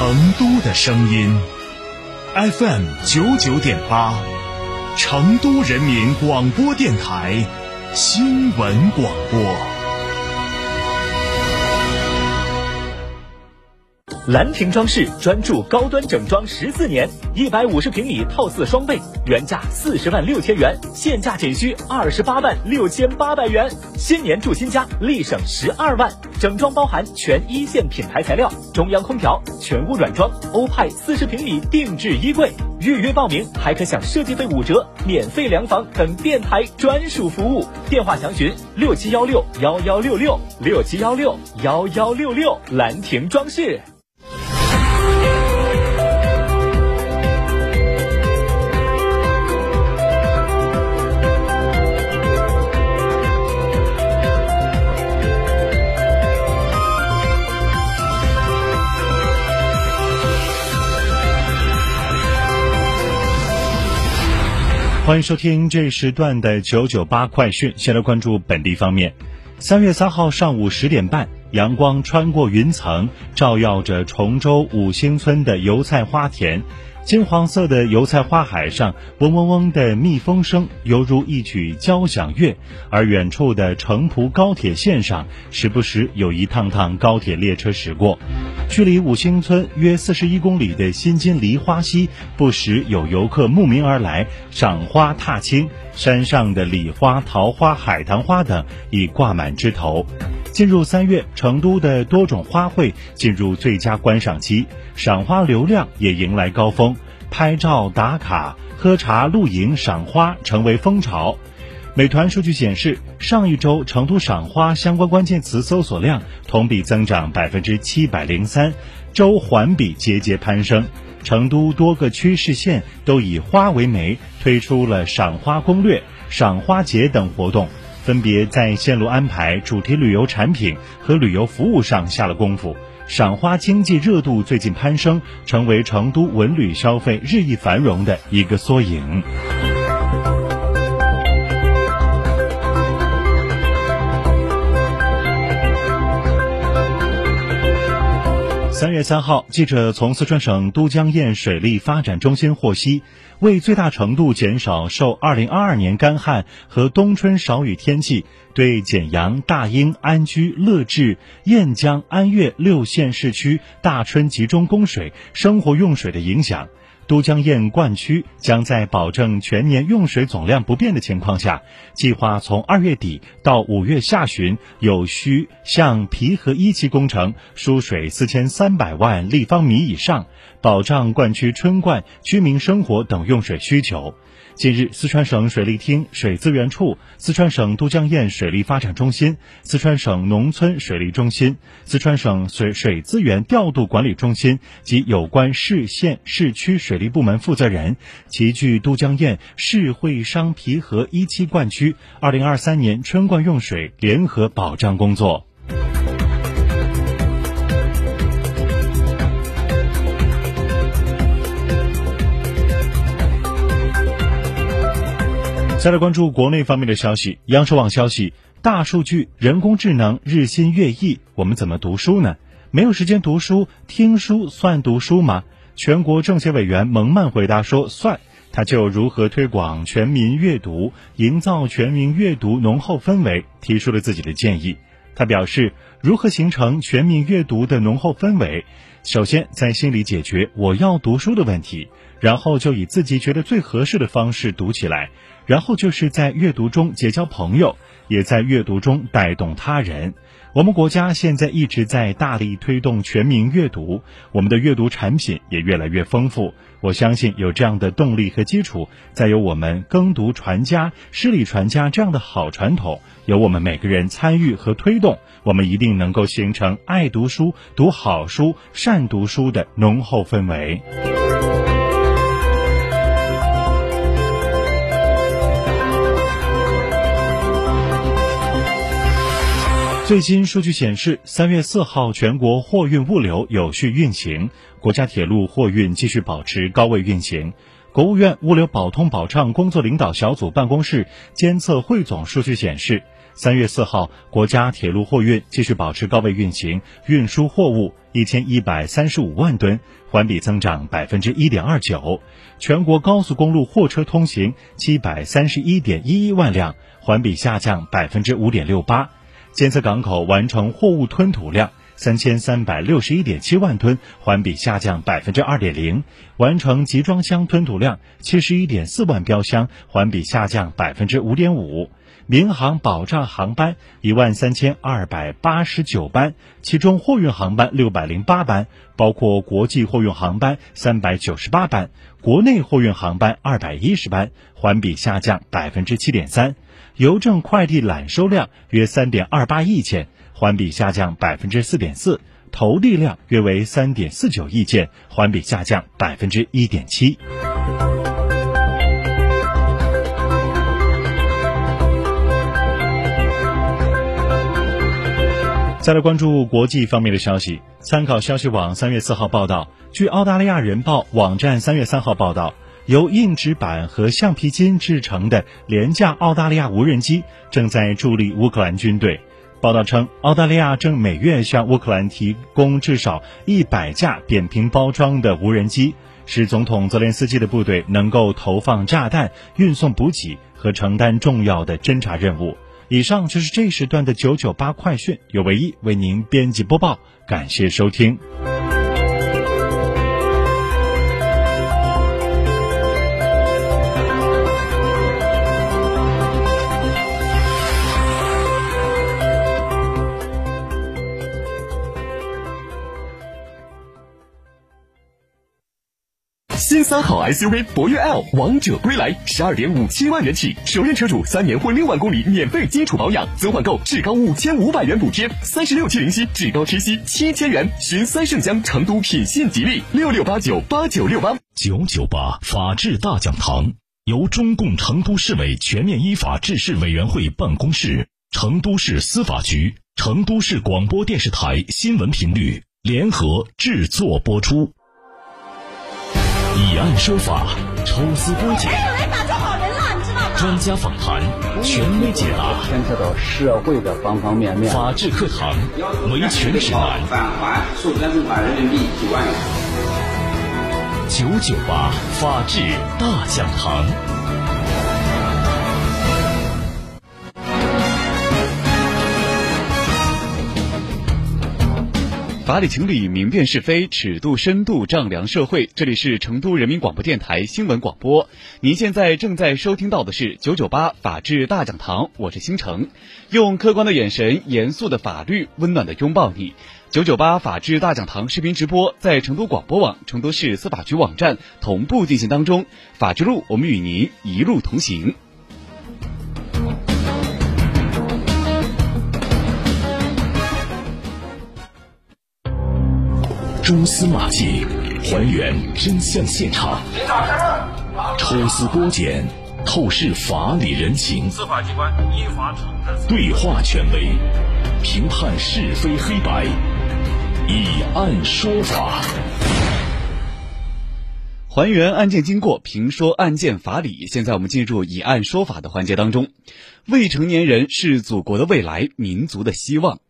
成都的声音，FM 九九点八，成都人民广播电台新闻广播。兰亭装饰专注高端整装十四年，一百五十平米套四双倍，原价四十万六千元，现价仅需二十八万六千八百元。新年住新家，立省十二万。整装包含全一线品牌材料，中央空调，全屋软装，欧派四十平米定制衣柜。预约报名还可享设计费五折、免费量房等电台专属服务。电话详询六七幺六幺幺六六六七幺六幺幺六六。兰亭装饰。欢迎收听这时段的九九八快讯。先来关注本地方面。三月三号上午十点半，阳光穿过云层，照耀着崇州五星村的油菜花田。金黄色的油菜花海上，嗡嗡嗡的蜜蜂声犹如一曲交响乐；而远处的城蒲高铁线上，时不时有一趟趟高铁列车驶过。距离五星村约四十一公里的新津梨花溪，不时有游客慕名而来赏花踏青。山上的李花、桃花、海棠花等已挂满枝头。进入三月，成都的多种花卉进入最佳观赏期，赏花流量也迎来高峰，拍照打卡、喝茶、露营、赏花成为风潮。美团数据显示，上一周成都赏花相关关键词搜索量同比增长百分之七百零三，周环比节节攀升。成都多个区市县都以花为媒，推出了赏花攻略、赏花节等活动。分别在线路安排、主题旅游产品和旅游服务上下了功夫，赏花经济热度最近攀升，成为成都文旅消费日益繁荣的一个缩影。三月三号，记者从四川省都江堰水利发展中心获悉，为最大程度减少受二零二二年干旱和冬春少雨天气对简阳、大英、安居、乐至、雁江、安岳六县市区大春集中供水生活用水的影响。都江堰灌区将在保证全年用水总量不变的情况下，计划从二月底到五月下旬，有需向皮河一期工程输水四千三百万立方米以上，保障灌区春灌、居民生活等用水需求。近日，四川省水利厅水资源处、四川省都江堰水利发展中心、四川省农村水利中心、四川省水水资源调度管理中心及有关市县市区水利部门负责人齐聚都江堰市会商皮河一期灌区二零二三年春灌用水联合保障工作。再来关注国内方面的消息。央视网消息：大数据、人工智能日新月异，我们怎么读书呢？没有时间读书，听书算读书吗？全国政协委员蒙曼回答说算。他就如何推广全民阅读、营造全民阅读浓厚氛围，提出了自己的建议。他表示，如何形成全民阅读的浓厚氛围？首先，在心里解决我要读书的问题，然后就以自己觉得最合适的方式读起来。然后就是在阅读中结交朋友，也在阅读中带动他人。我们国家现在一直在大力推动全民阅读，我们的阅读产品也越来越丰富。我相信有这样的动力和基础，再有我们耕读传家、诗礼传家这样的好传统，有我们每个人参与和推动，我们一定能够形成爱读书、读好书、善读书的浓厚氛围。最新数据显示，三月四号全国货运物流有序运行，国家铁路货运继续保持高位运行。国务院物流保通保畅工作领导小组办公室监测汇总数据显示，三月四号国家铁路货运继续保持高位运行，运输货物一千一百三十五万吨，环比增长百分之一点二九。全国高速公路货车通行七百三十一点一一万辆，环比下降百分之五点六八。监测港口完成货物吞吐量。三千三百六十一点七万吨，环比下降百分之二点零；完成集装箱吞吐量七十一点四万标箱，环比下降百分之五点五。民航保障航班一万三千二百八十九班，其中货运航班六百零八班，包括国际货运航班三百九十八班，国内货运航班二百一十班，环比下降百分之七点三。邮政快递揽收量约三点二八亿件。环比下降百分之四点四，投递量约为三点四九亿件，环比下降百分之一点七。再来关注国际方面的消息，参考消息网三月四号报道，据澳大利亚人报网站三月三号报道，由硬纸板和橡皮筋制成的廉价澳大利亚无人机正在助力乌克兰军队。报道称，澳大利亚正每月向乌克兰提供至少一百架扁平包装的无人机，使总统泽连斯基的部队能够投放炸弹、运送补给和承担重要的侦察任务。以上就是这时段的九九八快讯，由唯一为您编辑播报，感谢收听。新三好 SUV 博越 L 王者归来，十二点五七万元起，首任车主三年或六万公里免费基础保养，增换购至高五千五百元补贴，三十六期零息，至高贴息七千元。寻三圣江成都品信吉利六六八九八九六八九九八法治大讲堂，由中共成都市委全面依法治市委员会办公室、成都市司法局、成都市广播电视台新闻频率联合制作播出。以案说法，抽丝剥茧，来打就好人了，你知道吗？专家访谈，权威解答，牵涉到社会的方方面面。法治课堂，维权指南。返还授权存款人民币九万元。九九八法治大讲堂。法理情理，明辨是非，尺度深度丈量社会。这里是成都人民广播电台新闻广播，您现在正在收听到的是九九八法治大讲堂，我是星城，用客观的眼神，严肃的法律，温暖的拥抱你。九九八法治大讲堂视频直播在成都广播网、成都市司法局网站同步进行当中，法治路，我们与您一路同行。蛛丝马迹，还原真相现场，抽丝剥茧，透视法理人情。司法机关依法处置。对话权威，评判是非黑白，以案说法。还原案件经过，评说案件法理。现在我们进入以案说法的环节当中。未成年人是祖国的未来，民族的希望。